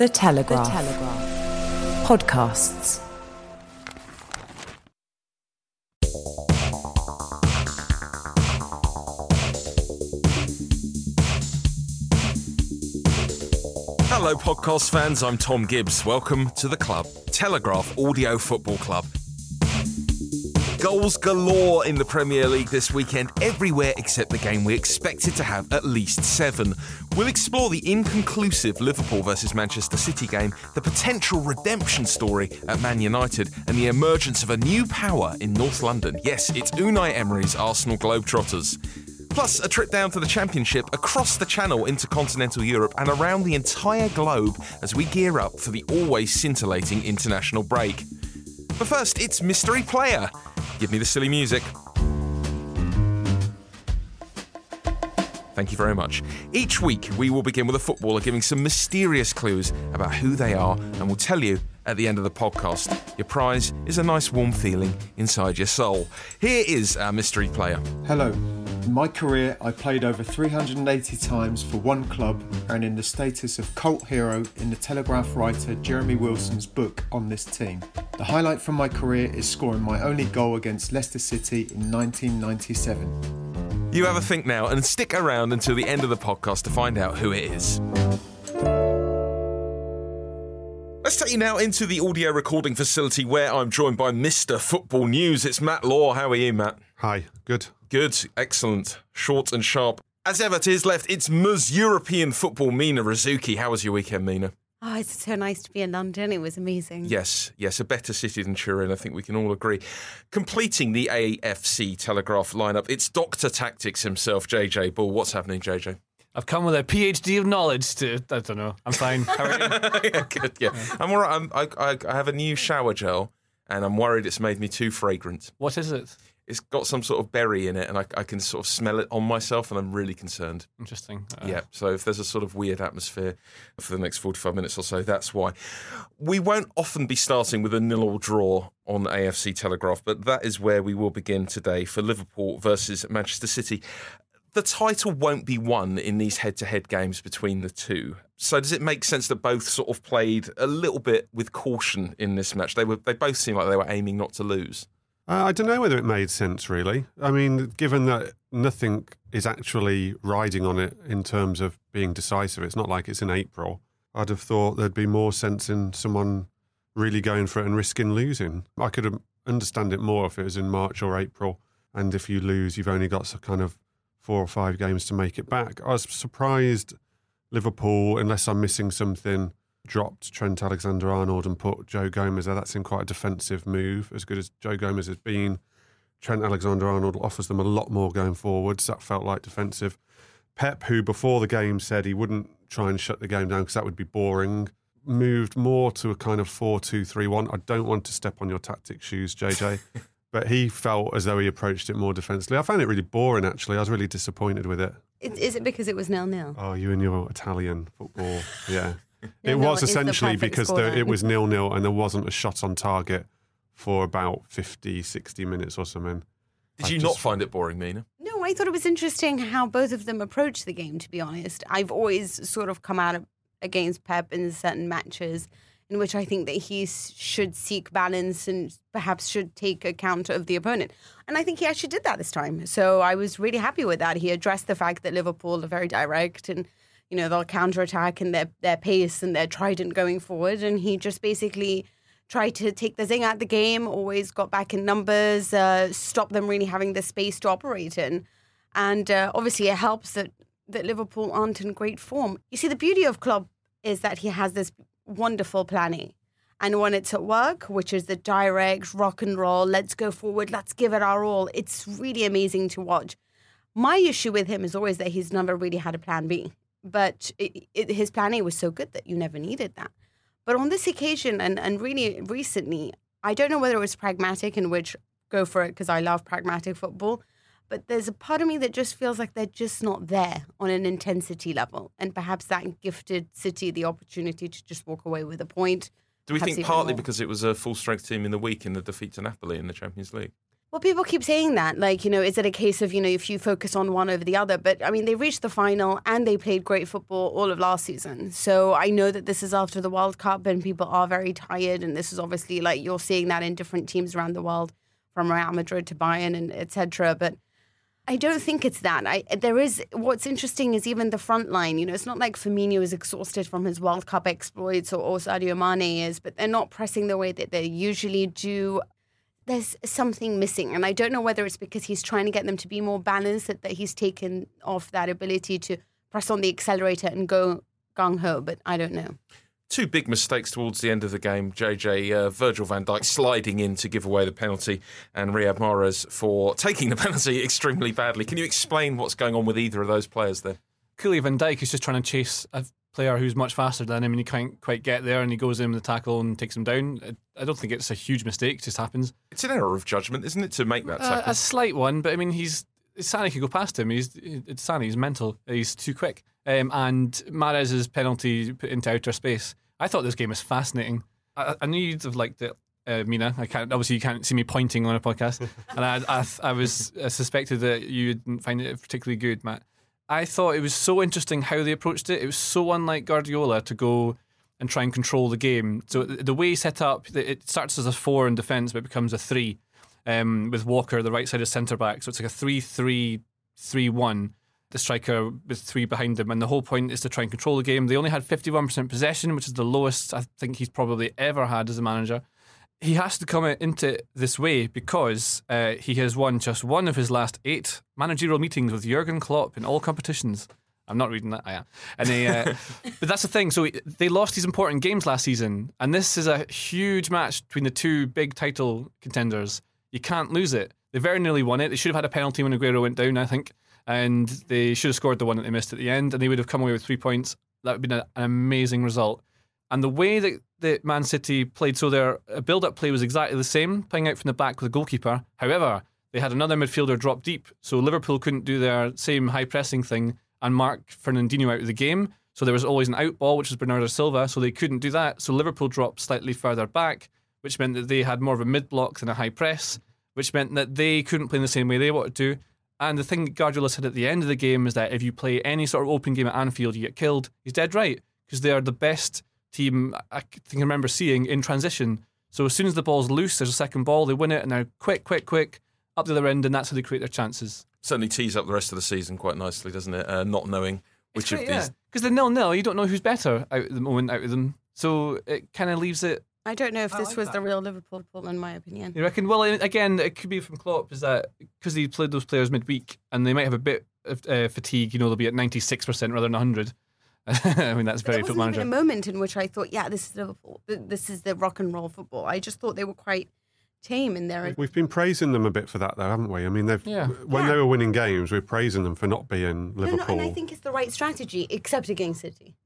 The Telegraph. The Telegraph. Podcasts. Hello, podcast fans. I'm Thom Gibbs. Welcome to the club, Telegraph Audio Football Club. Goals galore in the Premier League this weekend, everywhere except the game we expected to have at least seven. We'll explore the inconclusive Liverpool versus Manchester City game, the potential redemption story at Man United, and the emergence of a new power in North London. Yes, it's Unai Emery's Arsenal Globetrotters. Plus, a trip down to the Championship, across the Channel into continental Europe, and around the entire globe as we gear up for the always scintillating international break. But first, it's Mystery Player. Give me the silly music. Thank you very much. Each week, we will begin with a footballer giving some mysterious clues about who they are, and we'll tell you at the end of the podcast. Your prize is a nice warm feeling inside your soul. Here is our mystery player. Hello. In my career, I played over 380 times for one club, earning the status of cult hero in the Telegraph writer Jeremy Wilson's book on this team. The highlight from my career is scoring my only goal against Leicester City in 1997. You have a think now and stick around until the end of the podcast to find out who it is. Let's take you now into the audio recording facility where I'm joined by Mr. Football News. It's Matt Law. How are you, Matt? Hi, good. Good, excellent, short and sharp. As ever, to his left, it's Ms. European football Mina Rzouki. How was your weekend, Mina? Oh, it's so nice to be in London. It was amazing. Yes, yes, a better city than Turin. I think we can all agree. Completing the AFC Telegraph lineup, it's Doctor Tactics himself, JJ Bull. What's happening, JJ? I've come with a PhD of knowledge to. I don't know. I'm fine. How are you? yeah, good. Yeah, I'm all right. I'm, I, I, I have a new shower gel, and I'm worried it's made me too fragrant. What is it? It's got some sort of berry in it, and I, I can sort of smell it on myself, and I'm really concerned. Interesting. Uh, Yeah, so if there's a sort of weird atmosphere for the next 45 minutes or so, that's why. We won't often be starting with a nil or draw on AFC Telegraph, but that is where we will begin today for Liverpool versus Manchester City. The title won't be won in these head to head games between the two. So does it make sense that both sort of played a little bit with caution in this match? They were they both seemed like they were aiming not to lose. Uh, I don't know whether it made sense, really. I mean, given that nothing is actually riding on it in terms of being decisive, it's not like it's in April. I'd have thought there'd be more sense in someone really going for it and risking losing. I could understand it more if it was in March or April. And if you lose, you've only got some kind of four or five games to make it back. I was surprised Liverpool, unless I'm missing something, dropped Trent Alexander Arnold and put Joe Gomez there. That seemed quite a defensive move, as good as Joe Gomez has been. Trent Alexander Arnold offers them a lot more going forwards. That felt like defensive. Pep, who before the game said he wouldn't try and shut the game down because that would be boring, moved more to a kind of 4 2 3 1. I don't want to step on your tactic shoes, JJ. but he felt as though he approached it more defensively. I found it really boring, actually. I was really disappointed with it. Is, is it because it was nil nil? Oh, you and your Italian football. Yeah. it was is the essentially because the, it was nil nil and there wasn't a shot on target for about 50, 60 minutes or something. Did I you just- not find it boring, Mina? No, I thought it was interesting how both of them approached the game, to be honest. I've always sort of come out against Pep in certain matches in which I think that he should seek balance and perhaps should take account of the opponent. And I think he actually did that this time. So I was really happy with that. He addressed the fact that Liverpool are very direct and you know they'll counterattack and their their pace and their trident going forward. And he just basically tried to take the zing out of the game always got back in numbers uh, stop them really having the space to operate in. And uh, obviously it helps that that Liverpool aren't in great form. You see the beauty of Klopp is that he has this wonderful planning and when it's at work which is the direct rock and roll let's go forward let's give it our all it's really amazing to watch. My issue with him is always that he's never really had a plan B. But it, it, his planning was so good that you never needed that. But on this occasion, and, and really recently, I don't know whether it was pragmatic, in which go for it because I love pragmatic football. But there's a part of me that just feels like they're just not there on an intensity level. And perhaps that gifted City the opportunity to just walk away with a point. Do we think partly because it was a full strength team in the week in the defeat to Napoli in the Champions League? Well, people keep saying that. Like, you know, is it a case of, you know, if you focus on one over the other? But I mean, they reached the final and they played great football all of last season. So I know that this is after the World Cup and people are very tired. And this is obviously like you're seeing that in different teams around the world, from Real Madrid to Bayern and etc. But I don't think it's that. I there is what's interesting is even the front line. You know, it's not like Firmino is exhausted from his World Cup exploits or, or Sadio Mane is, but they're not pressing the way that they usually do. There's something missing, and I don't know whether it's because he's trying to get them to be more balanced that, that he's taken off that ability to press on the accelerator and go gung ho. But I don't know. Two big mistakes towards the end of the game. JJ uh, Virgil van Dijk sliding in to give away the penalty, and Riyad Mahrez for taking the penalty extremely badly. Can you explain what's going on with either of those players there? Clearly, Van Dijk is just trying to chase a player who's much faster than him, and he can't quite get there, and he goes in with the tackle and takes him down. I- don't think it's a huge mistake; it just happens. It's an error of judgment, isn't it, to make that Uh, a slight one, but I mean, he's Sane could go past him. He's it's Sane. He's mental. He's too quick. Um, and Mahrez' penalty put into outer space. I thought this game was fascinating. I, I knew you'd have liked it, uh, Mina. I can't. Obviously, you can't see me pointing on a podcast, and I, I, I was I suspected that you didn't find it particularly good, Matt. I thought it was so interesting how they approached it. It was so unlike Guardiola to go and try and control the game. So the way he set up, it starts as a four in defence, but becomes a three um, with Walker, the right side of centre back. So it's like a 3 3 3 1. The striker with three behind him. And the whole point is to try and control the game. They only had 51% possession, which is the lowest I think he's probably ever had as a manager. He has to come into this way because uh, he has won just one of his last eight managerial meetings with Jurgen Klopp in all competitions. I'm not reading that. I am. And they, uh, but that's the thing. So they lost these important games last season, and this is a huge match between the two big title contenders. You can't lose it. They very nearly won it. They should have had a penalty when Aguero went down, I think, and they should have scored the one that they missed at the end, and they would have come away with three points. That would have been an amazing result. And the way that, that Man City played, so their uh, build up play was exactly the same, playing out from the back with a goalkeeper. However, they had another midfielder drop deep, so Liverpool couldn't do their same high pressing thing and mark Fernandinho out of the game. So there was always an out ball, which was Bernardo Silva, so they couldn't do that. So Liverpool dropped slightly further back, which meant that they had more of a mid block than a high press, which meant that they couldn't play in the same way they wanted to. And the thing Guardiola said at the end of the game is that if you play any sort of open game at Anfield, you get killed. He's dead right because they are the best team I think I remember seeing in transition. So as soon as the ball's loose, there's a second ball, they win it, and they're quick, quick, quick up the other end, and that's how they create their chances. Certainly tees up the rest of the season quite nicely, doesn't it? Uh, not knowing which of these. Because they're nil nil, you don't know who's better out at the moment out of them. So it kind of leaves it. I don't know if this was the real Liverpool, pull in my opinion. You reckon? Well, again, it could be from Klopp. Is that because he played those players midweek and they might have a bit of uh, fatigue? You know, they'll be at ninety six percent rather than hundred. I mean, that's But very there football wasn't manager. even a moment in which I thought, yeah, this is Liverpool. This is the rock and roll football. I just thought they were quite tame in their. We've been praising them a bit for that, though, haven't we? I mean, they've Yeah. when Yeah. they were winning games, we're praising them for not being No, no, Liverpool. and I think it's the right strategy, except against City,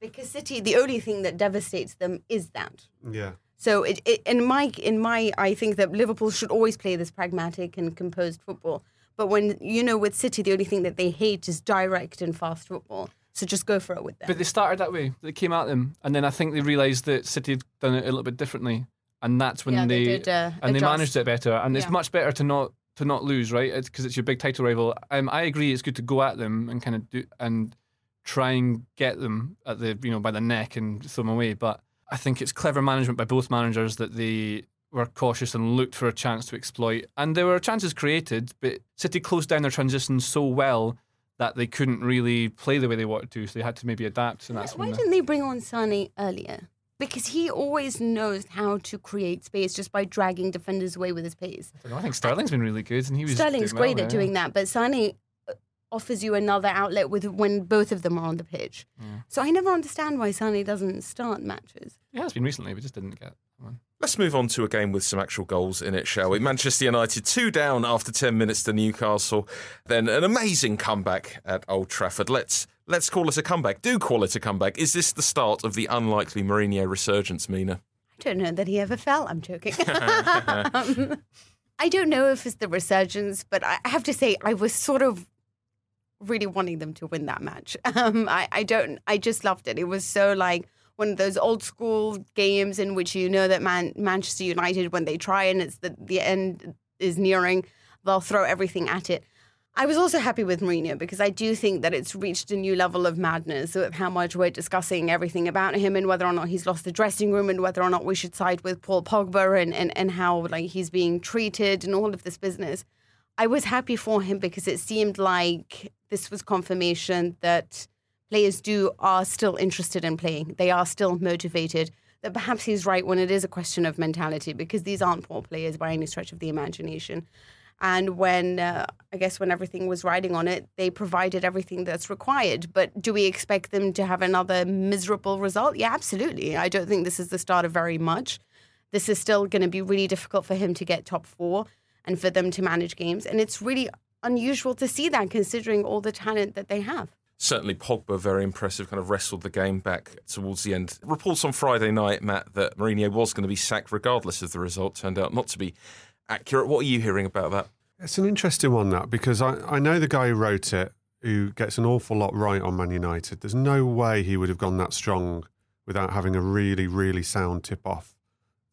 because City, the only thing that devastates them is that. yeah, So it, it, in my in my I think that Liverpool should always play this pragmatic and composed football. But when you know with City, the only thing that they hate is direct and fast football. So just go for it with them. But they started that way. They came at them, and then I think they realised that City had done it a little bit differently, and that's when Yeah, they, they did, uh, and they managed it better. And it's much better to not to not lose, right? Because it's, your big title rival. Um, I agree. It's good to go at them and kind of do and try and get them at the you know by the neck and throw them away. But I think it's clever management by both managers that they were cautious and looked for a chance to exploit. And there were chances created, but City closed down their transition so well that they couldn't really play the way they wanted to. So they had to maybe adapt. And that's Why didn't they bring on Sane earlier? Because he always knows how to create space just by dragging defenders away with his pace. I, know, I think Sterling's been really good, and he was Sterling's great well at there, doing that, but Sane uh, offers you another outlet with when both of them are on the pitch. So I never understand why Sane doesn't start matches. He has been recently, but just didn't get. Let's move on to a game with some actual goals in it, shall we? Manchester United two down after 10 minutes to Newcastle, then an amazing comeback at Old Trafford. Let's let's call it a comeback. Do call it a comeback. Is this the start of the unlikely Mourinho resurgence, Mina? I don't know that he ever fell. I'm joking. um, I don't know if it's the resurgence, but I have to say I was sort of really wanting them to win that match. Um, I, I don't. I just loved it. It was so like one of those old school games in which you know that Man- Manchester United, when they try and it's the, the end is nearing, they'll throw everything at it. I was also happy with Mourinho because I do think that it's reached a new level of madness with how much we're discussing everything about him and whether or not he's lost the dressing room and whether or not we should side with Paul Pogba and, and, and how like he's being treated and all of this business. I was happy for him because it seemed like this was confirmation that players do are still interested in playing. They are still motivated. That perhaps he's right when it is a question of mentality because these aren't poor players by any stretch of the imagination. And when uh, I guess when everything was riding on it, they provided everything that's required. But do we expect them to have another miserable result? Yeah, absolutely. I don't think this is the start of very much. This is still going to be really difficult for him to get top four and for them to manage games. And it's really unusual to see that considering all the talent that they have certainly Pogba very impressive, kind of wrestled the game back towards the end. Reports on Friday night, Matt, that Mourinho was going to be sacked regardless of the result turned out not to be accurate. What are you hearing about that? It's an interesting one, that, because I, I know the guy who wrote it, who gets an awful lot right on Man United. There's no way he would have gone that strong without having a really, really sound tip off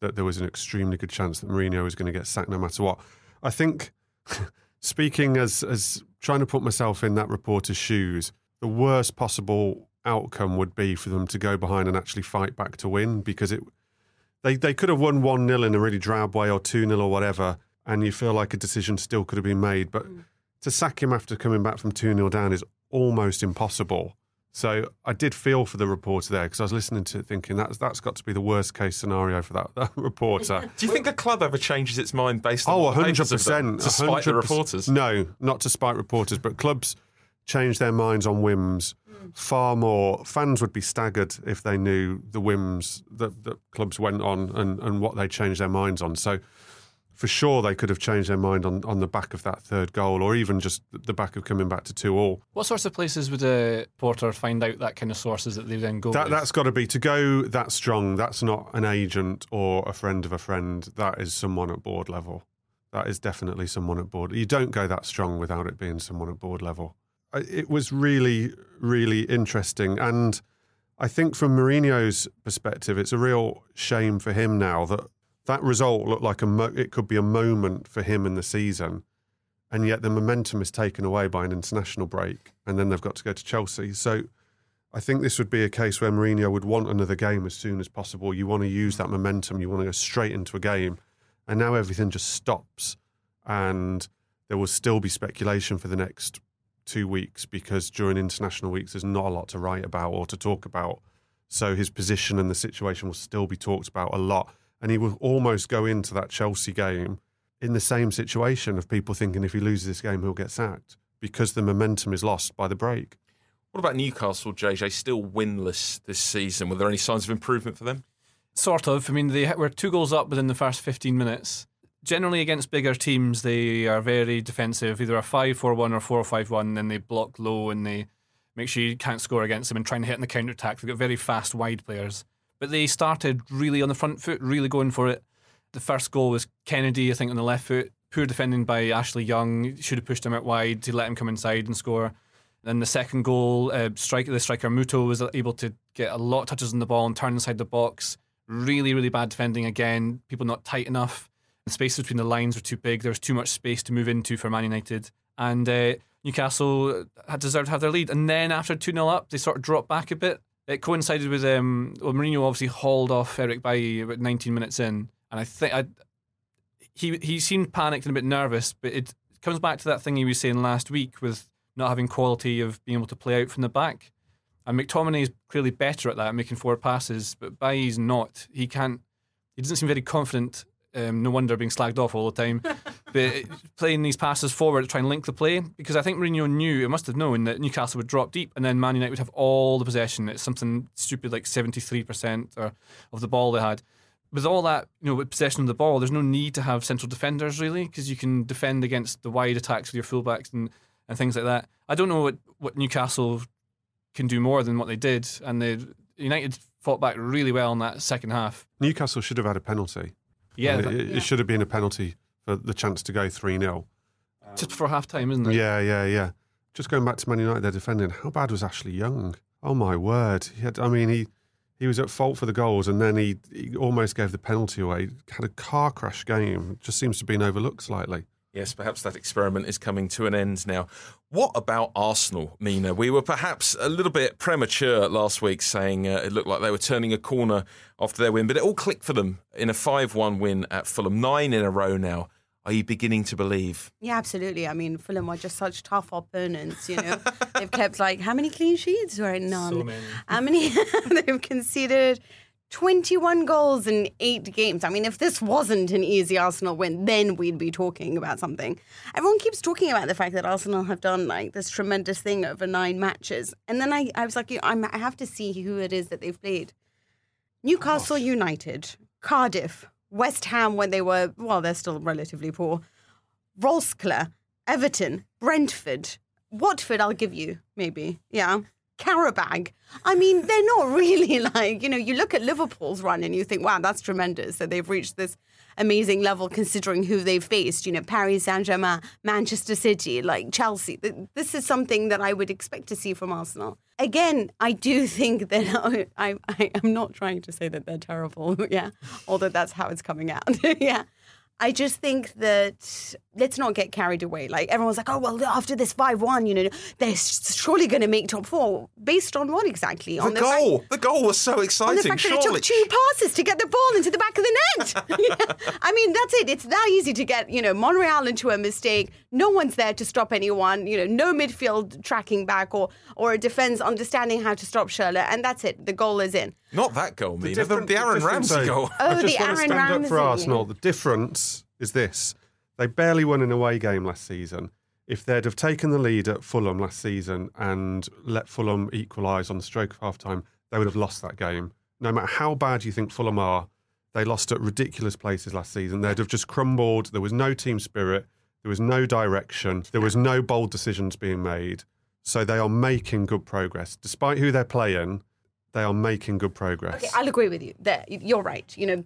that there was an extremely good chance that Mourinho was going to get sacked no matter what. I think, speaking as, as trying to put myself in that reporter's shoes, the worst possible outcome would be for them to go behind and actually fight back to win because it they they could have won 1 0 in a really drab way or 2 0 or whatever, and you feel like a decision still could have been made. But mm. to sack him after coming back from 2 0 down is almost impossible. So I did feel for the reporter there because I was listening to it thinking that's that's got to be the worst case scenario for that, that reporter. Do you think a club ever changes its mind based on oh, 100 percent to spite the reporters? No, not to spite reporters, but clubs change their minds on whims mm. far more. Fans would be staggered if they knew the whims that, that clubs went on and, and what they changed their minds on. So, for sure, they could have changed their mind on, on the back of that third goal, or even just the back of coming back to two all. What sorts of places would a porter find out that kind of sources that they then go? That, that's got to be to go that strong. That's not an agent or a friend of a friend. That is someone at board level. That is definitely someone at board. You don't go that strong without it being someone at board level it was really, really interesting. And I think from Mourinho's perspective, it's a real shame for him now that that result looked like a mo- it could be a moment for him in the season, and yet the momentum is taken away by an international break, and then they've got to go to Chelsea. So I think this would be a case where Mourinho would want another game as soon as possible. You want to use that momentum, you want to go straight into a game, and now everything just stops, and there will still be speculation for the next two weeks because during international weeks there's not a lot to write about or to talk about. So his position and the situation will still be talked about a lot. And he will almost go into that Chelsea game in the same situation of people thinking if he loses this game, he'll get sacked because the momentum is lost by the break. What about Newcastle, JJ? Still winless this season. Were there any signs of improvement for them? Sort of. I mean, they were two goals up within the first 15 minutes generally against bigger teams, they are very defensive, either a 5 4 1 or 4 5 1, and they block low and they make sure you can't score against them and try and hit in the counter attack. They've got very fast, wide players. But they started really on the front foot, really going for it. The first goal was Kennedy, I think, on the left foot. Poor defending by Ashley Young. Should have pushed him out wide to let him come inside and score. Then the second goal, uh, the striker Muto was able to get a lot of touches on the ball and turn inside the box. Really, really bad defending again. People not tight enough. The space between the lines were too big. There was too much space to move into for Man United. And uh, Newcastle had deserved to have their lead. And then after 2 0 up, they sort of dropped back a bit. It coincided with, um, well, Mourinho obviously hauled off Eric Bailly about 19 minutes in. And I think I, he, he seemed panicked and a bit nervous, but it comes back to that thing he was saying last week with not having quality of being able to play out from the back. And McTominay is clearly better at that, making forward passes, but Bailly's not. He can't. He doesn't seem very confident um, no wonder being slagged off all the time. but playing these passes forward to try and link the play, because I think Mourinho knew, it must have known that Newcastle would drop deep and then Man United would have all the possession. It's something stupid like 73% or, of the ball they had. with all that, you know, with possession of the ball, there's no need to have central defenders really because you can defend against the wide attacks with your fullbacks and, and things like that. I don't know what, what Newcastle can do more than what they did, and they United fought back really well in that second half. Newcastle should have had a penalty. Yeah, it, that- it- it should have been a penalty for the chance to go 3 0. Um, just before half time, isn't it? Yeah, yeah, yeah. Just going back to Man United, they're defending. How bad was Ashley Young? Oh my word! He had, I mean, he he was at fault for the goals, and then he, he almost gave the penalty away. Had a car crash game. Just seems to have been overlooked slightly. Yes, perhaps that experiment is coming to an end now. What about Arsenal, Mina? We were perhaps a little bit premature last week saying uh, it looked like they were turning a corner after their win, but it all clicked for them in a 5 1 win at Fulham. Nine in a row now. Are you beginning to believe? Yeah, absolutely. I mean, Fulham are just such tough opponents. You know, they've kept like how many clean sheets? Right, none. So many. How many? they've conceded twenty-one goals in eight games. I mean, if this wasn't an easy Arsenal win, then we'd be talking about something. Everyone keeps talking about the fact that Arsenal have done like this tremendous thing over nine matches, and then I, I was like, I'm, I have to see who it is that they've played. Newcastle United, Cardiff, West Ham when they were well, they're still relatively poor. Vorskla, Everton, Brentford, Watford, I'll give you, maybe. Yeah. Qarabag. I mean, they're not really like, you know, you look at Liverpool's run and you think, wow, that's tremendous that they've reached this amazing level considering who they've faced, you know, Paris Saint Germain, Manchester City, like Chelsea. This is something that I would expect to see from Arsenal. Again, I do think that I, I, I'm not trying to say that they're terrible, yeah, although that's how it's coming out, yeah. I just think that let's not get carried away. Like everyone's like, oh well, after this five-one, you know, they're surely going to make top four. Based on what exactly? The on goal! the goal was so on the exciting, fact that it surely. took two passes to get the ball into the back of the net. Yeah. I mean, that's it. It's that easy to get, you know, Monreal into a mistake. No one's there to stop anyone. You know, no midfield tracking back or or a defense understanding how to stop Schürrle, and that's it. The goal is in. Not that goal, Mina. The, the Aaron Ramsey though, goal. Oh, I just the want to Aaron stand up for Arsenal. The difference is this: they barely won an away game last season. If they'd have taken the lead at Fulham last season and let Fulham equalise on the stroke of half time, they would have lost that game. No matter how bad you think Fulham are, they lost at ridiculous places last season. They'd have just crumbled. There was no team spirit. There was no direction. There was no bold decisions being made. So they are making good progress. Despite who they're playing, they are making good progress. Okay, I'll agree with you. That you're right. You know,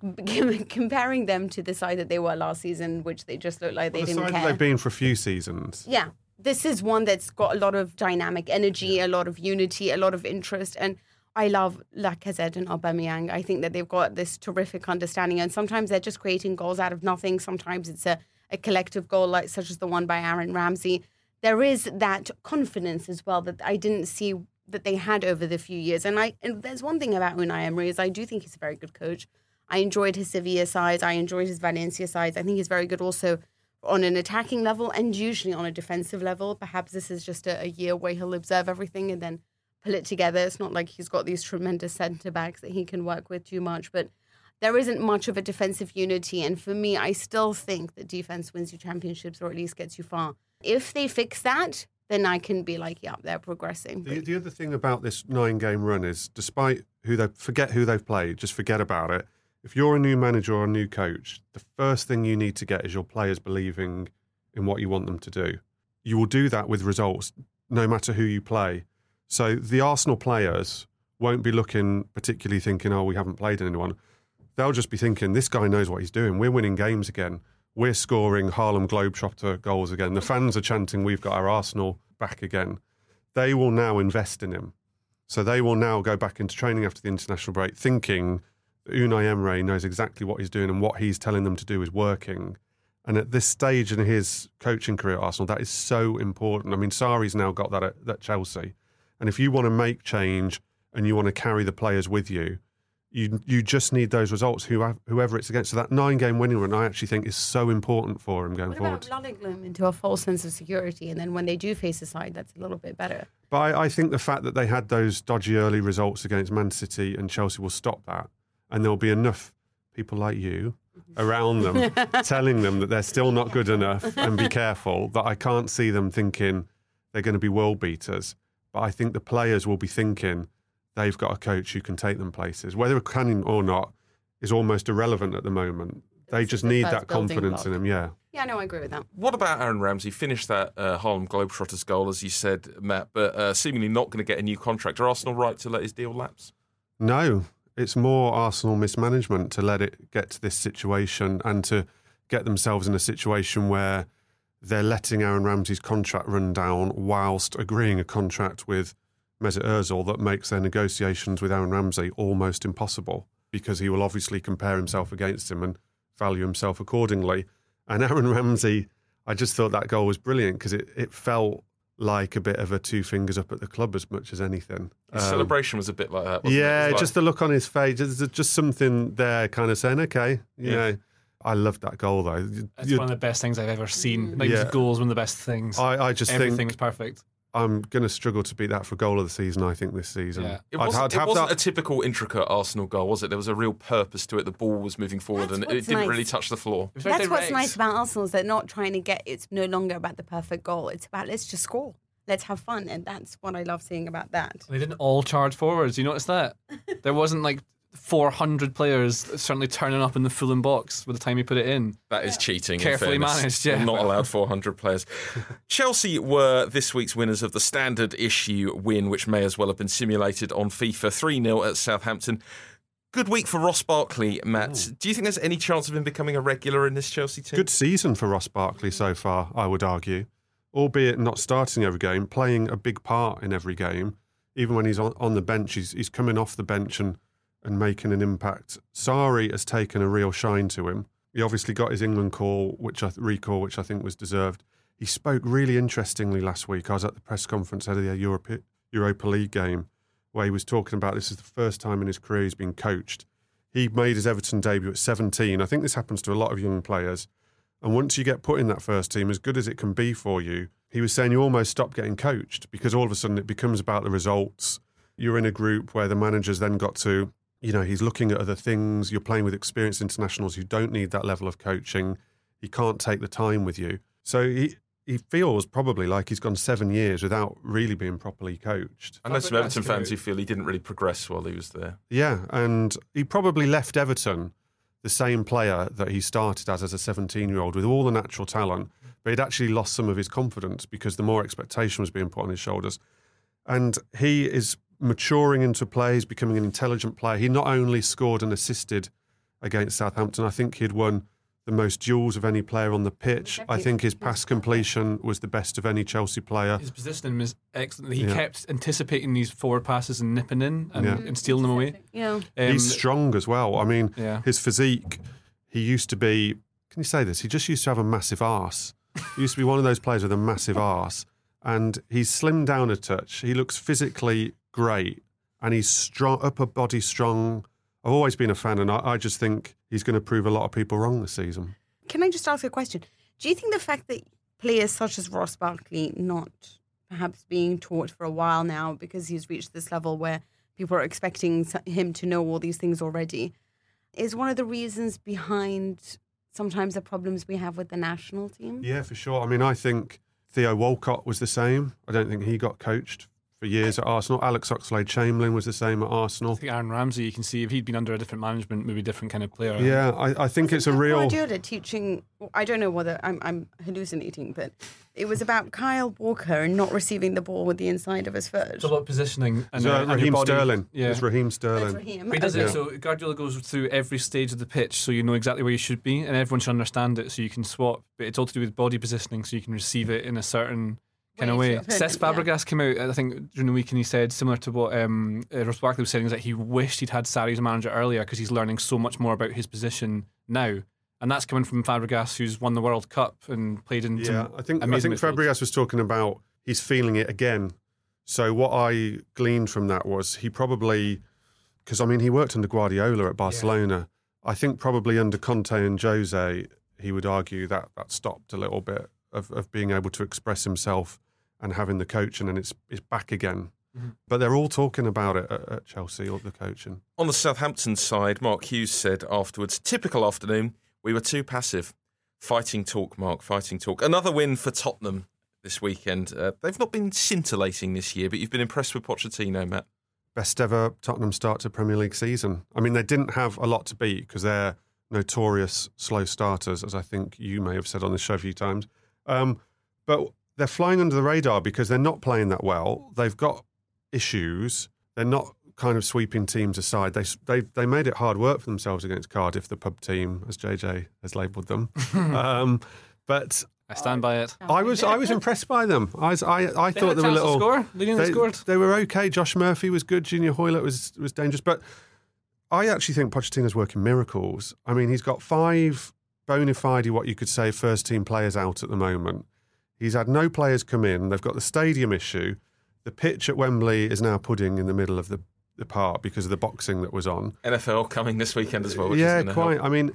comparing them to the side that they were last season, which they just looked like they the didn't side care. they've been for a few seasons. yeah, this is one that's got a lot of dynamic energy, a lot of unity, a lot of interest, and I love Lacazette and Aubameyang. I think that they've got this terrific understanding, and sometimes they're just creating goals out of nothing. Sometimes it's a, a collective goal, like such as the one by Aaron Ramsey. There is that confidence as well that I didn't see that they had over the few years. And I and there's one thing about Unai Emery is I do think he's a very good coach. I enjoyed his Sevilla sides. I enjoyed his Valencia sides. I think he's very good also on an attacking level and usually on a defensive level. Perhaps this is just a, a year where he'll observe everything and then pull it together. It's not like he's got these tremendous centre backs that he can work with too much, but there isn't much of a defensive unity. And for me, I still think that defense wins you championships or at least gets you far. If they fix that, then I can be like, yeah, they're progressing. The, the other thing about this nine game run is despite who they forget who they've played, just forget about it. If you're a new manager or a new coach, the first thing you need to get is your players believing in what you want them to do. You will do that with results, no matter who you play. So the Arsenal players won't be looking particularly thinking, oh, we haven't played anyone. They'll just be thinking, this guy knows what he's doing. We're winning games again. We're scoring Harlem Globetrotter goals again. The fans are chanting, we've got our Arsenal back again. They will now invest in him. So they will now go back into training after the international break thinking that Unai Emery knows exactly what he's doing and what he's telling them to do is working. And at this stage in his coaching career at Arsenal, that is so important. I mean, Sarri's now got that at, at Chelsea. And if you want to make change and you want to carry the players with you, you you just need those results, who- whoever it's against. So that nine game winning run, I actually think, is so important for him going What forward. about lulling them into a false sense of security, and then when they do face a side that's a little bit better? But I, I think the fact that they had those dodgy early results against Man City and Chelsea will stop that. And there'll be enough people like you mm-hmm. around them telling them that they're still not good enough and be careful that I can't see them thinking they're going to be world beaters. But I think the players will be thinking they've got a coach who can take them places. Whether it can or not, is almost irrelevant at the moment. They This just the need that building confidence in block. him. Yeah. Yeah, no, I agree with that. What about Aaron Ramsey? Finished that uh, Harlem Globetrotters goal, as you said, Matt, but uh, seemingly not going to get a new contract. Are Arsenal right to let his deal lapse? No, it's more Arsenal mismanagement to let it get to this situation and to get themselves in a situation where they're letting Aaron Ramsey's contract run down whilst agreeing a contract with Mesut Ozil that makes their negotiations with Aaron Ramsey almost impossible because he will obviously compare himself against him and value himself accordingly. And Aaron Ramsey, I just thought that goal was brilliant because it, it felt like a bit of a two fingers up at the club as much as anything. His Um, celebration was a bit like that. Wasn't yeah, it? It was just the look on his face. There's just something there, kind of saying, "Okay, you Yeah. know." I loved that goal though. It's You- one of the best things I've ever seen. Like Yeah. the goal is one of the best things. I, I just Everything think was perfect. I'm going to struggle to beat that for goal of the season. I think this season. Yeah. It I'd- wasn't, I'd it have wasn't that- a typical intricate Arsenal goal, was it? There was a real purpose to it. The ball was moving forward That's and it didn't nice. really touch the floor. It was very That's what's direct. nice about Arsenal is they're not trying to get. It's no longer about the perfect goal. It's about let's just score, let's have fun, and that's what I love seeing about that. They didn't all charge forwards. You notice that? There wasn't like 400 players certainly turning up in the Fulham box by the time he put it in. That is cheating. in Carefully fairness. managed, yeah. Not allowed 400 players. Chelsea were this week's winners of the standard issue win, which may as well have been simulated on FIFA 3 0 at Southampton. Good week for Ross Barkley, Matt. Do you think there's any chance of him becoming a regular in this Chelsea team? Good season for Ross Barkley so far, I would argue. Albeit not starting every game, playing a big part in every game. Even when he's on, on the bench, he's, he's coming off the bench and, and making an impact. Sarri has taken a real shine to him. He obviously got his England call, which I recall, which I think was deserved. He spoke really interestingly last week. I was at the press conference ahead of the Europa, Europa League game, where he was talking about this is the first time in his career he's been coached. He made his Everton debut at 17. I think this happens to a lot of young players. And once you get put in that first team, as good as it can be for you, he was saying you almost stop getting coached because all of a sudden it becomes about the results. You're in a group where the manager's then got to, you know, he's looking at other things. You're playing with experienced internationals who don't need that level of coaching. He can't take the time with you. So he, he feels probably like he's gone seven years without really being properly coached. I know some Everton came fans out- who feel he didn't really progress while he was there. Yeah, and he probably left Everton the same player that he started as as a 17 year old with all the natural talent, but he'd actually lost some of his confidence because the more expectation was being put on his shoulders. And he is maturing into play, he's becoming an intelligent player. He not only scored and assisted against Southampton, I think he'd won the most duels of any player on the pitch. I think his pass completion was the best of any Chelsea player. His positioning was excellent. He Yeah. kept anticipating these forward passes and nipping in and, Yeah. and stealing them away. Yeah. Um, He's strong as well. I mean, Yeah. his physique, he used to be, can you say this? He just used to have a massive arse. He used to be one of those players with a massive arse. And he's slimmed down a touch. He looks physically great and he's strong, upper body strong. I've always been a fan, and I, I just think he's going to prove a lot of people wrong this season. Can I just ask a question? Do you think the fact that players such as Ross Barkley not perhaps being taught for a while now because he's reached this level where people are expecting him to know all these things already is one of the reasons behind sometimes the problems we have with the national team? Yeah, for sure. I mean, I think Theo Walcott was the same. I don't think he got coached for years at Arsenal. Alex Oxlade Chamberlain was the same at Arsenal. I think Aaron Ramsey, you can see if he'd been under a different management, maybe a different kind of player. Yeah, I, I think it's a real. Guardiola teaching. I don't know whether I'm, I'm hallucinating, but it was about Kyle Walker and not receiving the ball with the inside of his foot. It's a lot of positioning. And, So, uh, Raheem body- Sterling. Yeah. It's Raheem That's Sterling. Raheem. But he does Okay. it so Guardiola goes through every stage of the pitch so you know exactly where you should be and everyone should understand it so you can swap. But it's all to do with body positioning so you can receive it in a certain kind of Way way. to Cesc yeah. Fabregas came out, I think, during the week and he said, similar to what um, uh, Ross Barkley was saying, is that he wished he'd had Sarri as manager earlier because he's learning so much more about his position now. And that's coming from Fabregas, who's won the World Cup and played in Yeah, some I think I think midfields. Fabregas was talking about he's feeling it again. So what I gleaned from that was he probably because I mean he worked under Guardiola at Barcelona. I think probably under Conte and Jose, he would argue that that stopped a little bit of, of being able to express himself and having the coaching, and then it's it's back again. Mm-hmm. But they're all talking about it at, at Chelsea or the coaching. On the Southampton side, Mark Hughes said afterwards, typical afternoon, we were too passive. Fighting talk, Mark, fighting talk. Another win for Tottenham this weekend. Uh, they've not been scintillating this year, but you've been impressed with Pochettino, Matt. best ever Tottenham start to Premier League season. I mean, they didn't have a lot to beat because they're notorious slow starters, as I think you may have said on the show a few times. Um, but they're flying under the radar because they're not playing that well. They've got issues. They're not kind of sweeping teams aside. They they they made it hard work for themselves against Cardiff, the pub team, as JJ has labelled them. um, but I stand by it. I was I was impressed by them. I was, I, I They thought had they were a to little. score. They nearly They, scored. they were okay. Josh Murphy was good. Junior Hoilett was was dangerous, but I actually think Pochettino's working miracles. I mean, he's got five bona fide, what you could say, first team players out at the moment. He's had no players come in. They've got the stadium issue. The pitch at Wembley is now pudding in the middle of the, the park because of the boxing that was on. NFL coming this weekend as well. Which yeah, is quite. help. I mean,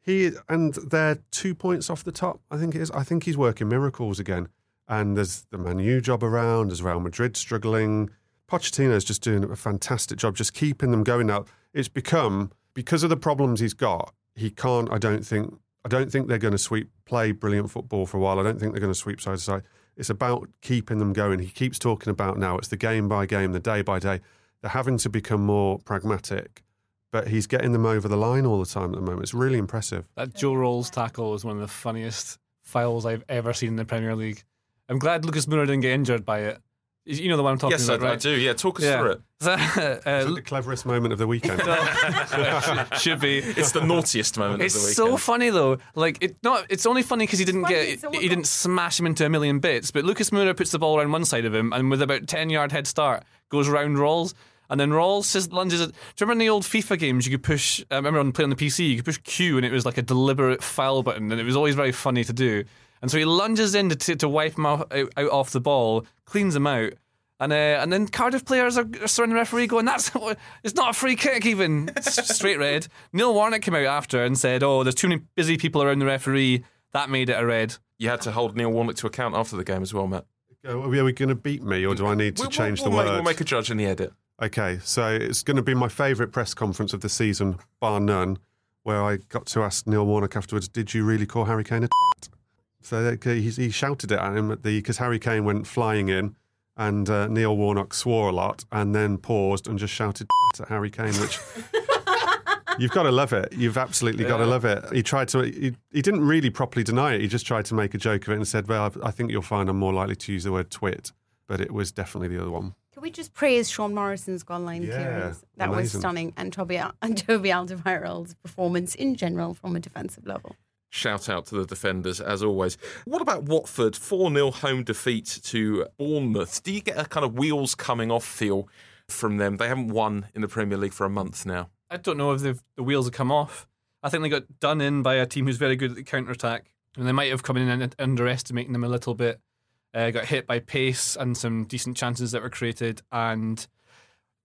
he and they're two points off the top. I think it is. I think he's working miracles again. And there's the Manu job around. There's Real Madrid struggling. Pochettino's just doing a fantastic job, just keeping them going. Now it's become because of the problems he's got. He can't. I don't think. I don't think they're going to sweep play brilliant football for a while. I don't think they're going to sweep side to side. It's about keeping them going. He keeps talking about now. It's the game by game, the day by day. They're having to become more pragmatic but he's getting them over the line all the time at the moment. It's really impressive. That Joe Ralls tackle is one of the funniest fouls I've ever seen in the Premier League. I'm glad Lucas Moura didn't get injured by it. You know the one I'm talking yes, I, about, I right? do. Yeah, talk us Yeah. through it. So, Is uh, it the cleverest moment of the weekend? should be. It's the naughtiest moment It's of the weekend. It's so funny though. Like it not. It's only funny because he didn't funny, get. it's so He didn't smash him into a million bits. But Lucas Moura puts the ball around one side of him, and with about ten yard head start, goes around Ralls. And then Ralls just lunges. At, do you remember in the old FIFA games? You could push. I remember on playing on the PC, you could push Q, and it was like a deliberate foul button, and it was always very funny to do. And so he lunges in to, to, to wipe him off, out, out off the ball, cleans him out, and uh, and then Cardiff players are surrounding the referee going, "That's it's not a free kick even." Straight red. Neil Warnock came out after and said, "Oh, there's too many busy people around the referee. That made it a red." You had to hold Neil Warnock to account after the game as well, Matt. Are we, we going to beat me, or do I need to We'll- change we'll the make, word? We'll make a judge in the edit. Okay, so it's going to be my favourite press conference of the season, bar none, where I got to ask Neil Warnock afterwards, "Did you really call Harry Kane a twat?" So that- he, he shouted it at him at the because Harry Kane went flying in, and uh, Neil Warnock swore a lot, and then paused and just shouted at Harry Kane, which. You've got to love it. You've absolutely got to love it. He tried to. He, he didn't really properly deny it. He just tried to make a joke of it and said, "Well, I I think you'll find I'm more likely to use the word twit," but it was definitely the other one. Can we just praise Sean Morrison's goal line Yeah, clearance? That was stunning. And Toby, Al- and Toby Alderweireld's performance in general from a defensive level. Shout out to the defenders as always. What about Watford? 4 0 home defeat to Bournemouth. Do you get a kind of wheels coming off feel from them? They haven't won in the Premier League for a month now. I don't know if the wheels have come off. I think they got done in by a team who's very good at the counter attack, and they might have come in and underestimating them a little bit. Uh, got hit by pace and some decent chances that were created, and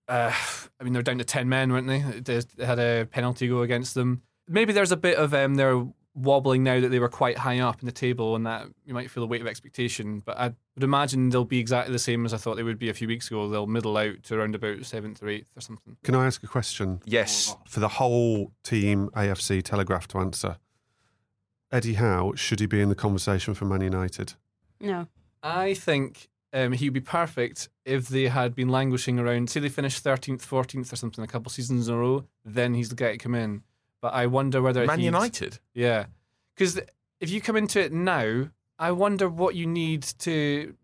uh, I mean they're down to ten men, weren't they? They had a penalty go against them. Maybe there's a bit of um, they're wobbling now that they were quite high up in the table, and that you might feel the weight of expectation. But I would imagine they'll be exactly the same as I thought they would be a few weeks ago. They'll middle out to around about seventh or eighth or something. Can I ask a question? Yes. for the whole team AFC Telegraph to answer. Eddie Howe, should he be in the conversation for Man United? No. I think um, he'd be perfect if they had been languishing around. Say they finished thirteenth, fourteenth, or something a couple seasons in a row. Then he's the guy to come in. But I wonder whether Man United. yeah, because if you come into it now, I wonder what you need to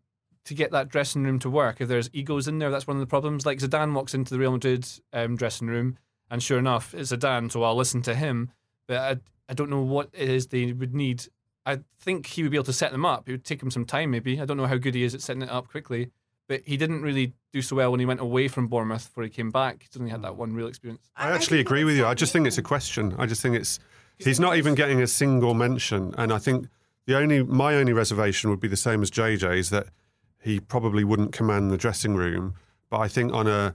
to get that dressing room to work. If there's egos in there, that's one of the problems. Like Zidane walks into the Real Madrid um, dressing room, and sure enough, it's Zidane, so I'll listen to him. But I, I don't know what it is they would need. I think he would be able to set them up. It would take him some time, maybe. I don't know how good he is at setting it up quickly. But he didn't really do so well when he went away from Bournemouth before he came back. He's only had that one real experience. I actually agree with you. I just think it's a question. I just think it's he's not even getting a single mention, and I think the only my only reservation would be the same as JJ's that he probably wouldn't command the dressing room, but I think on a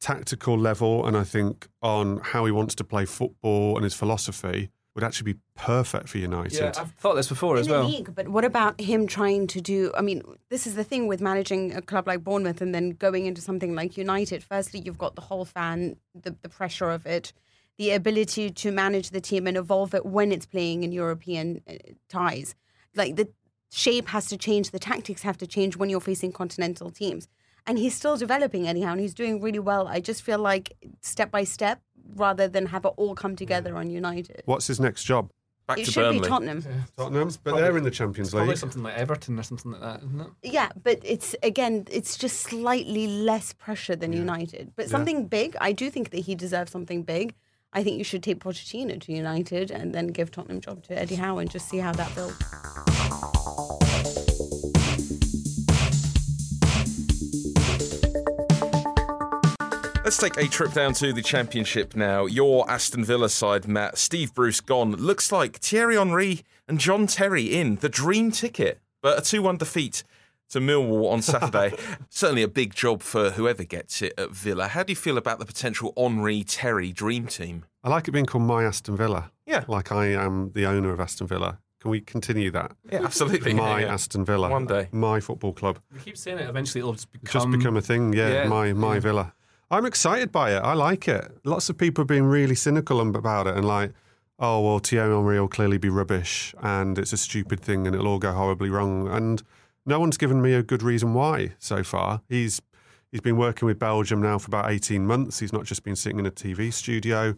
tactical level, and I think on how he wants to play football and his philosophy would actually be perfect for United. Yeah, I've thought this before in as the well. league, but what about him trying to do? I mean, this is the thing with managing a club like Bournemouth and then going into something like United. Firstly, you've got the whole fan, the, the pressure of it, the ability to manage the team and evolve it when it's playing in European uh, ties. Like the shape has to change, the tactics have to change when you're facing continental teams. and he's still developing anyhow, and he's doing really well. I just feel like step by step, rather than have it all come together on United. What's his next job? Back it to should Burnley. be Tottenham. Tottenham, but probably- they're in the Champions League. Probably League. something like Everton or something like that, isn't it? Yeah, but it's again, it's just slightly less pressure than United. But something big, I do think that he deserves something big. I think you should take Pochettino to United and then give Tottenham job to Eddie Howe and just see how that builds. Let's take a trip down to the Championship now. Your Aston Villa side, Matt. Steve Bruce gone. Looks like Thierry Henry and John Terry in. The dream ticket. But a 2 1 defeat to Millwall on Saturday. Certainly a big job for whoever gets it at Villa. How do you feel about the potential Henry Terry dream team? I like it being called my Aston Villa. Yeah. Like I am the owner of Aston Villa. Can we continue that? Yeah, absolutely. My Yeah, yeah. Aston Villa. One day. My football club. We keep saying it. Eventually, it'll just become. Just become a thing, yeah. yeah, my my yeah. Villa. I'm excited by it. I like it. Lots of people have been really cynical about it and like, oh well, Thierry Henry will clearly be rubbish and it's a stupid thing and it'll all go horribly wrong. And no one's given me a good reason why so far. He's he's been working with Belgium now for about 18 months. He's not just been sitting in a TV studio.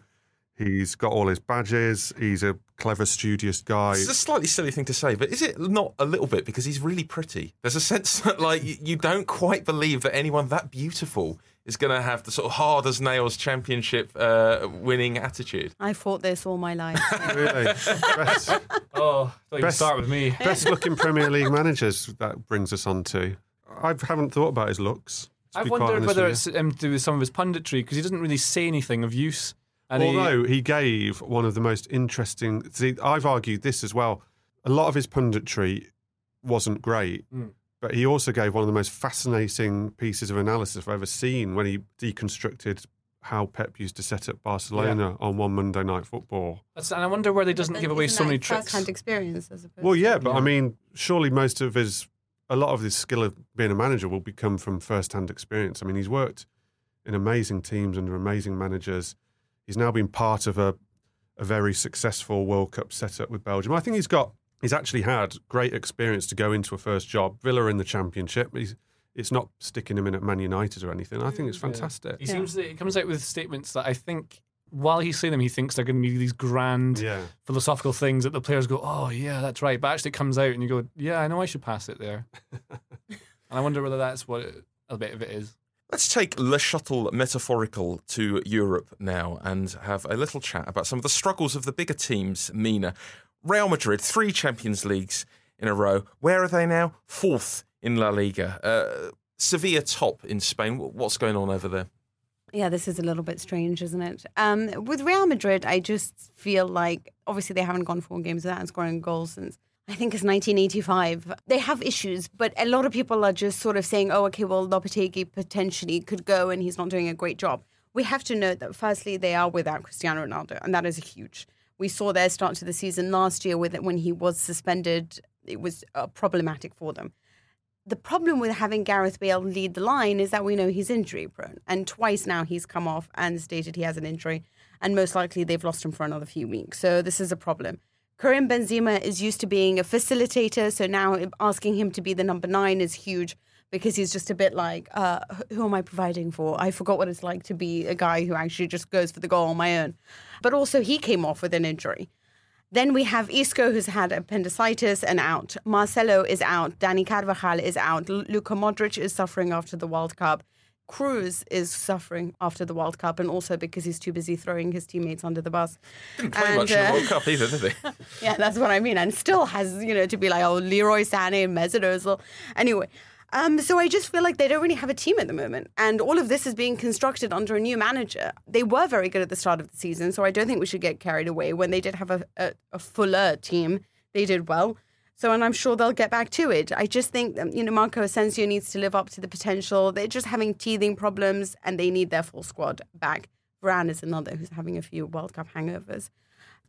He's got all his badges. He's a clever, studious guy. It's a slightly silly thing to say, but is it not a little bit because he's really pretty? There's a sense that like you, you don't quite believe that anyone that beautiful is going to have the sort of hard as nails championship uh, winning attitude. I fought this all my life. Really. best, Oh, don't even Best- start with me. best looking Premier League managers that brings us on to. I haven't thought about his looks. I've wondered whether it's um, to do with some of his punditry because he doesn't really say anything of use. And he- Although he gave one of the most interesting. See, I've argued this as well. A lot of his punditry wasn't great, Mm. But he also gave one of the most fascinating pieces of analysis I've ever seen when he deconstructed how Pep used to set up Barcelona on one Monday night football. That's- and I wonder where he doesn't But give away so many tricks. First-hand experience, as opposed Well, yeah, but I mean, surely most of his, a lot of his skill of being a manager will become from first-hand experience. I mean, he's worked in amazing teams under amazing managers. He's now been part of a, a very successful World Cup setup with Belgium. I think he's got, he's actually had great experience to go into a first job. Villa in the Championship. He's, it's not sticking him in at Man United or anything. I think it's mm, fantastic. He seems to, he comes out with statements that I think while he's saying them, he thinks they're going to be these grand Yeah. philosophical things that the players go, "Oh yeah, that's right." But actually, it comes out and you go, "Yeah, I know I should pass it there." and I wonder whether that's what it, a bit of it is. Let's take Le Shuttle metaphorical to Europe now and have a little chat about some of the struggles of the bigger teams, Mina. Real Madrid, three Champions Leagues in a row. Where are they now? Fourth in La Liga. Uh, Sevilla top in Spain. What's going on over there? Yeah, this is a little bit strange, isn't it? Um, with Real Madrid, I just feel like obviously they haven't gone four games without scoring goals since I think it's 1985. They have issues, but a lot of people are just sort of saying, "Oh, okay, well, Lopetegui potentially could go, and he's not doing a great job." We have to note that firstly, they are without Cristiano Ronaldo, and that is huge. We saw their start to the season last year with when he was suspended. It was uh, problematic for them the problem with having Gareth Bale lead the line is that we know he's injury prone. And twice now he's come off and stated he has an injury. And most likely they've lost him for another few weeks. So this is a problem. Karim Benzema is used to being a facilitator. So now asking him to be the number nine is huge because he's just a bit like, uh, who am I providing for? I forgot what it's like to be a guy who actually just goes for the goal on my own. But also, he came off with an injury. Then we have Isco, who's had appendicitis and out. Marcelo is out. Dani Carvajal is out. Luka Modric is suffering after the World Cup. Kroos is suffering after the World Cup and also because he's too busy throwing his teammates under the bus. Didn't play And, much in the uh, World Cup either, did he? Yeah, that's what I mean. And still has, you know, to be like, oh, Leroy Sané and Mesut Ozil. Anyway, um, so I just feel like they don't really have a team at the moment. And all of this is being constructed under a new manager. They were very good at the start of the season, so I don't think we should get carried away. When they did have a, a, a fuller team, they did well. So, and I'm sure they'll get back to it. I just think, that, you know, Marco Asensio needs to live up to the potential. They're just having teething problems and they need their full squad back. Varane is another who's having a few World Cup hangovers.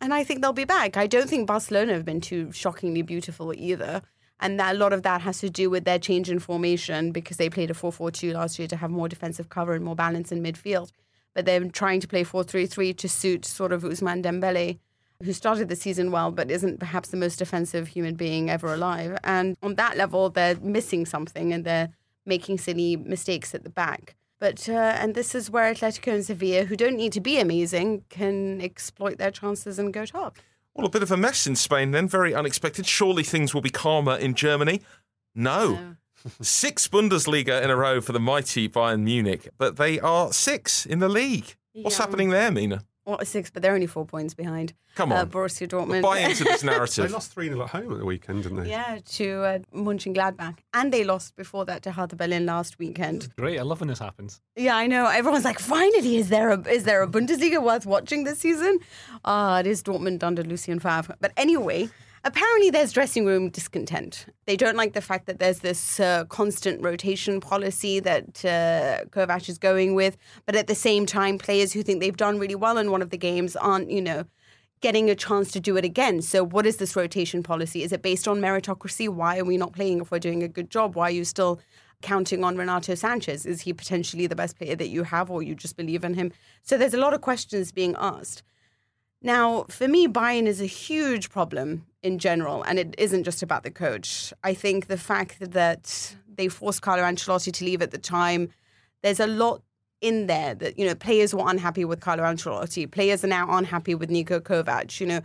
And I think they'll be back. I don't think Barcelona have been too shockingly beautiful either. And that, a lot of that has to do with their change in formation because they played a 4 4 2 last year to have more defensive cover and more balance in midfield. But they're trying to play 4 3 3 to suit sort of Ousmane Dembele, who started the season well but isn't perhaps the most defensive human being ever alive. And on that level, they're missing something and they're making silly mistakes at the back. But uh, and this is where Atletico and Sevilla, who don't need to be amazing, can exploit their chances and go top. Well, a bit of a mess in Spain then. Very unexpected. Surely things will be calmer in Germany. No. Six Bundesliga in a row for the mighty Bayern Munich, but they are six in the league. What's happening there, Mina? What six? But they're only four points behind. Come on, uh, on. Borussia Dortmund. Buy into this narrative. They lost 3 0 at home at the weekend, didn't they? Yeah, to uh, Mönchengladbach, and they lost before that to Hertha Berlin last weekend. Great, I love when this happens. Yeah, I know. Everyone's like, finally, is there a is there a Bundesliga worth watching this season? Ah, it is Dortmund under Lucien Favre. But anyway, apparently there's dressing room discontent. They don't like the fact that there's this uh, constant rotation policy that uh, Kovac is going with, but at the same time, players who think they've done really well in one of the games aren't, you know. Getting a chance to do it again. So, what is this rotation policy? Is it based on meritocracy? Why are we not playing if we're doing a good job? Why are you still counting on Renato Sanchez? Is he potentially the best player that you have, or you just believe in him? So there's a lot of questions being asked. Now, for me, Bayern is a huge problem in general, and it isn't just about the coach. I think the fact that they forced Carlo Ancelotti to leave at the time, there's a lot in there that, you know, players were unhappy with Carlo Ancelotti. Players are now unhappy with Niko Kovac. You know,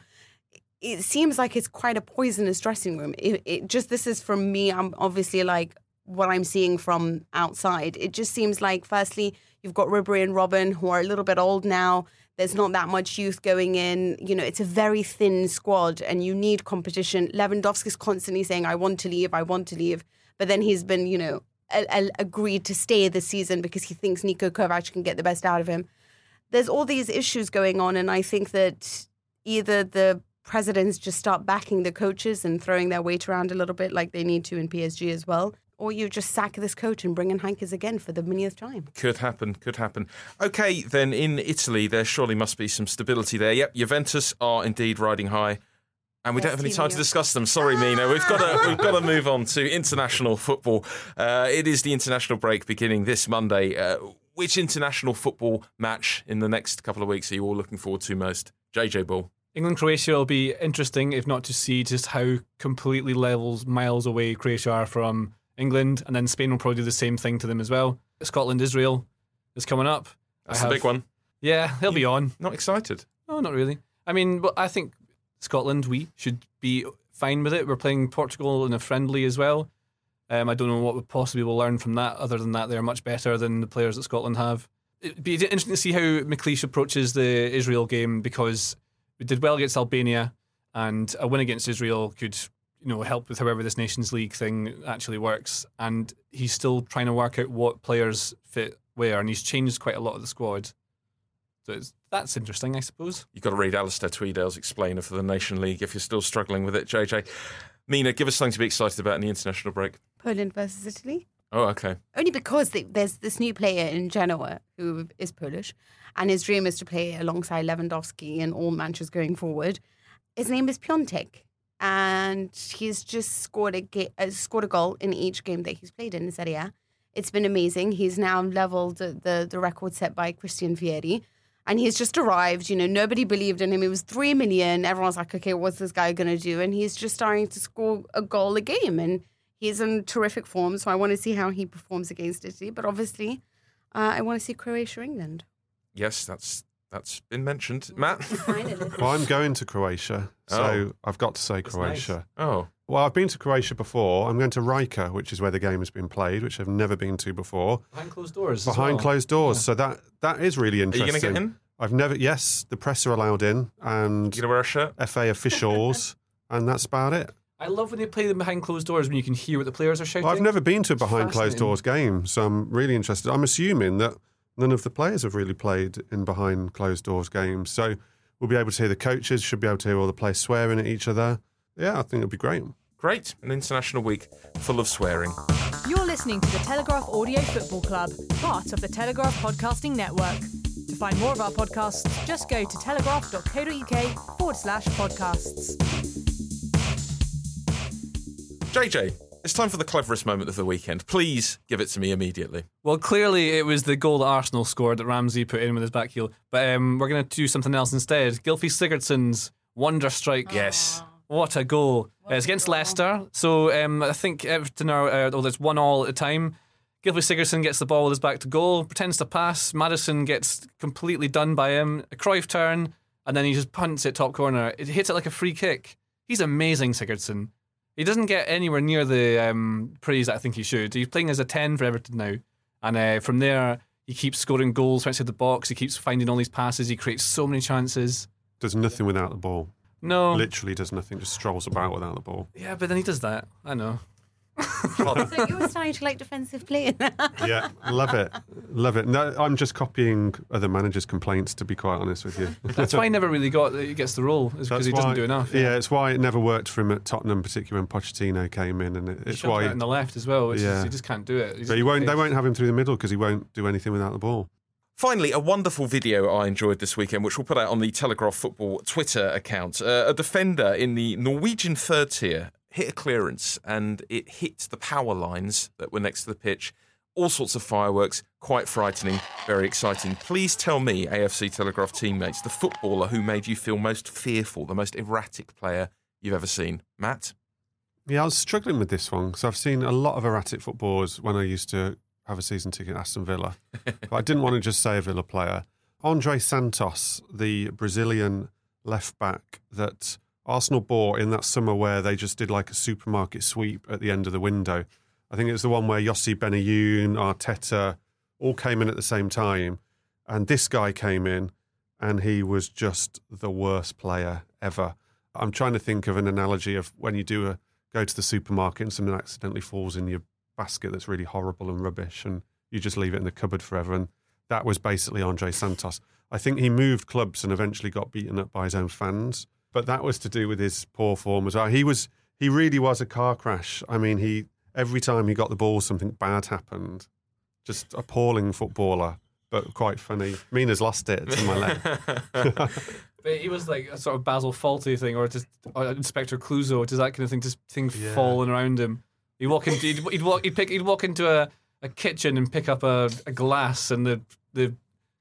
it seems like it's quite a poisonous dressing room. It, it just this is from me. I'm obviously like what I'm seeing from outside. It just seems like firstly you've got Ribery and Robben who are a little bit old now. There's not that much youth going in. You know, it's a very thin squad, and you need competition. Lewandowski's constantly saying, "I want to leave. I want to leave," but then he's been, you know, a- a- agreed to stay this season because he thinks Niko Kovac can get the best out of him there's all these issues going on, and I think that either the presidents just start backing the coaches and throwing their weight around a little bit, like they need to in PSG as well, or you just sack this coach and bring in Heynckes again for the millionth time. Could happen, could happen. Okay, then in Italy, there surely must be some stability there. Yep, Juventus are indeed riding high. And we don't have any time to discuss them. Sorry, Mina. We've got to we've got to move on to international football. Uh, it is the international break beginning this Monday. Uh, which international football match in the next couple of weeks are you all looking forward to most? JJ Bull. England Croatia will be interesting, if not to see just how completely levels miles away Croatia are from England, and then Spain will probably do the same thing to them as well. Scotland Israel is coming up. That's I the big one. Yeah, he'll be on. Not excited. No, not really. I mean, but I think Scotland, we should be fine with it. We're playing Portugal in a friendly as well. Um, I don't know what we possibly will learn from that. Other than that, they're much better than the players that Scotland have. It'd be interesting to see how McLeish approaches the Israel game because we did well against Albania, and a win against Israel could, you know, help with however this Nations League thing actually works. And he's still trying to work out what players fit where, and he's changed quite a lot of the squad. So it's, that's interesting, I suppose. You've got to read Alistair Tweedale's explainer for the Nation League if you're still struggling with it, JJ. Mina, give us something to be excited about in the international break. Poland versus Italy. Oh, okay. Only because they, there's this new player in Genoa who is Polish, and his dream is to play alongside Lewandowski in all matches going forward. His name is Piatek, and he's just scored a ga- uh, scored a goal in each game that he's played in Serie A. It's been amazing. He's now leveled the, the the record set by Christian Vieri, and he's just arrived. You know, nobody believed in him. He was three million. Everyone's like, okay, what's this guy gonna do? And he's just starting to score a goal a game, and he's in terrific form. So I want to see how he performs against Italy. But obviously, uh, I want to see Croatia England. Yes, that's that's been mentioned. Matt? Well, I'm going to Croatia, so Oh. I've got to say That's Croatia. Oh, Well, I've been to Croatia before. I'm going to Rijeka, which is where the game has been played, which I've never been to before. Behind closed doors. as Behind well. closed doors. So that that is really interesting. are you going to get in? I've never. Yes, the press are allowed in, and You going to wear a shirt? FA officials, and that's about it. I love when they play them behind closed doors when you can hear what the players are shouting. Well, I've never been to a behind closed doors game, so I'm really interested. I'm assuming that none of the players have really played in behind closed doors games, so we'll be able to hear the coaches, should be able to hear all the players swearing at each other. Yeah, I think it'll be great. Great. An international week full of swearing. You're listening to the Telegraph Audio Football Club, part of the Telegraph Podcasting Network. To find more of our podcasts, just go to telegraph.co.uk forward slash podcasts. JJ, it's time for the cleverest moment of the weekend. Please give it to me immediately. Well, clearly it was the goal that Arsenal scored that Ramsey put in with his back heel. But um, we're going to do something else instead. Gylfi Sigurdsson's wonder strike. Yes. What a goal. Uh, it's against Leicester. So um, I think Everton are, uh, although it's one all at a time, Gylfi Sigurdsson gets the ball with his back to goal, pretends to pass. Maddison gets completely done by him. A Cruyff turn, and then he just punts it top corner. It hits it like a free kick. He's amazing, Sigurdsson. He doesn't get anywhere near the um, praise that I think he should. He's playing as a 10 for Everton now. And uh, from there, he keeps scoring goals outside the box. He keeps finding all these passes. He creates so many chances. Does nothing without the ball. No. Literally does nothing, just strolls about without the ball. Yeah, but then he does that. I know. So you're starting to like defensive play. yeah, love it, love it. No, I'm just copying other managers' complaints. To be quite honest with you, that's why he never really got he gets the role. Is because he why, doesn't do enough. Yeah. yeah. it's why it never worked for him at Tottenham, particularly when Pochettino came in, and it, it's he why in the left as well. yeah, is, he just can't do it. He's but he won't. They won't have him through the middle because he won't do anything without the ball. Finally, a wonderful video I enjoyed this weekend, which we'll put out on the Telegraph Football Twitter account. Uh, a defender in the Norwegian third tier hit a clearance and it hit the power lines that were next to the pitch. All sorts of fireworks, quite frightening, very exciting. Please tell me, AFC Telegraph teammates, the footballer who made you feel most fearful, the most erratic player you've ever seen. Matt? Yeah, I was struggling with this one because I've seen a lot of erratic footballers when I used to have a season ticket at Aston Villa. but I didn't want to just say a Villa player. Andre Santos, the Brazilian left back that Arsenal bought in that summer where they just did like a supermarket sweep at the end of the window. I think it was the one where Yossi Benayoun, Arteta, all came in at the same time. And this guy came in and he was just the worst player ever. I'm trying to think of an analogy of when you do a go to the supermarket and something accidentally falls in your basket that's really horrible and rubbish and you just leave it in the cupboard forever. And that was basically Andre Santos. I think he moved clubs and eventually got beaten up by his own fans but that was to do with his poor form as well. He was he really was a car crash. I mean, he every time he got the ball, something bad happened. Just appalling footballer, but quite funny. Mina's lost it to my leg. but he was like a sort of Basil Fawlty thing, or just or Inspector Clouseau, just that kind of thing, just things yeah. falling around him. He'd walk into he'd, he'd, walk he'd pick he'd walk into a, a kitchen and pick up a, a glass, and the the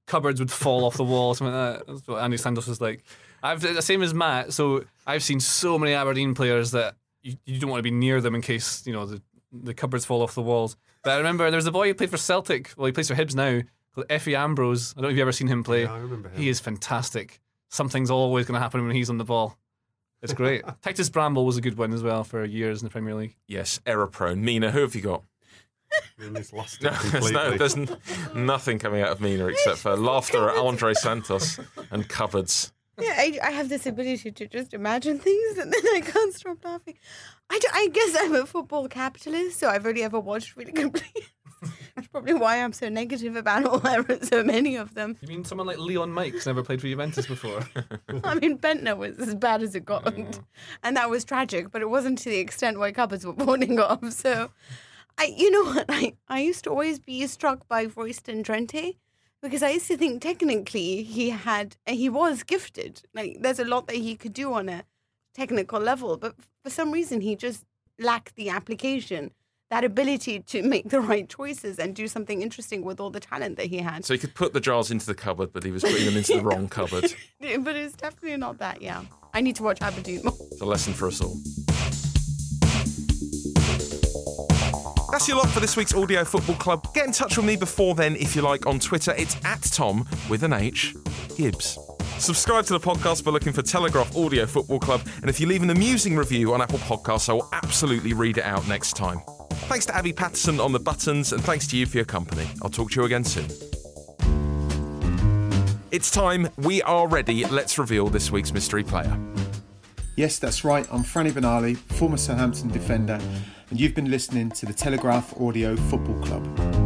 cupboards would fall off the wall, something like that. That's what Andy Santos was like. I've the same as Matt. So I've seen so many Aberdeen players that you, you don't want to be near them in case you know the the cupboards fall off the walls. But I remember there was a boy who played for Celtic. Well, he plays for Hibs now. Called Efe Ambrose. I don't know if you've ever seen him play. Yeah, I remember him. He is fantastic. Something's always going to happen when he's on the ball. It's great. Titus Bramble was a good one as well for years in the Premier League. Yes, error prone. Mina, who have you got? Mina's lost it there's, no, there's n- nothing coming out of Mina except for laughter at Andre Santos and cupboards. Yeah, I, I have this ability to just imagine things and then I can't stop laughing. I, do, I guess I'm a football capitalist, so I've only ever watched really good players. That's probably why I'm so negative about all so many of them. You mean someone like Leon Mikes never played for Juventus before? I mean, Bendtner was as bad as it got, mm. and that was tragic. But it wasn't to the extent why cupboards were falling off. So, I, you know what, I, I used to always be struck by Royston Drenthe because I used to think technically he had eh, he was gifted. Like there's a lot that he could do on a technical level, but for some reason he just lacked the application, that ability to make the right choices and do something interesting with all the talent that he had. So he could put the jars into the cupboard, but he was putting them into the wrong cupboard. but it's definitely not that. Yeah, I need to watch Aberdeen more. It's a lesson for us all. That's your lot for this week's Audio Football Club. Get in touch with me before then if you like on Twitter. It's at Tom with an H Gibbs. Subscribe to the podcast by looking for Telegraph Audio Football Club, and if you leave an amusing review on Apple Podcasts, I will absolutely read it out next time. Thanks to Abby Patterson on the buttons, and thanks to you for your company. I'll talk to you again soon. It's time. We are ready. Let's reveal this week's mystery player. Yes, that's right. I'm Franny Benali, former Southampton defender and you've been listening to the Telegraph Audio Football Club.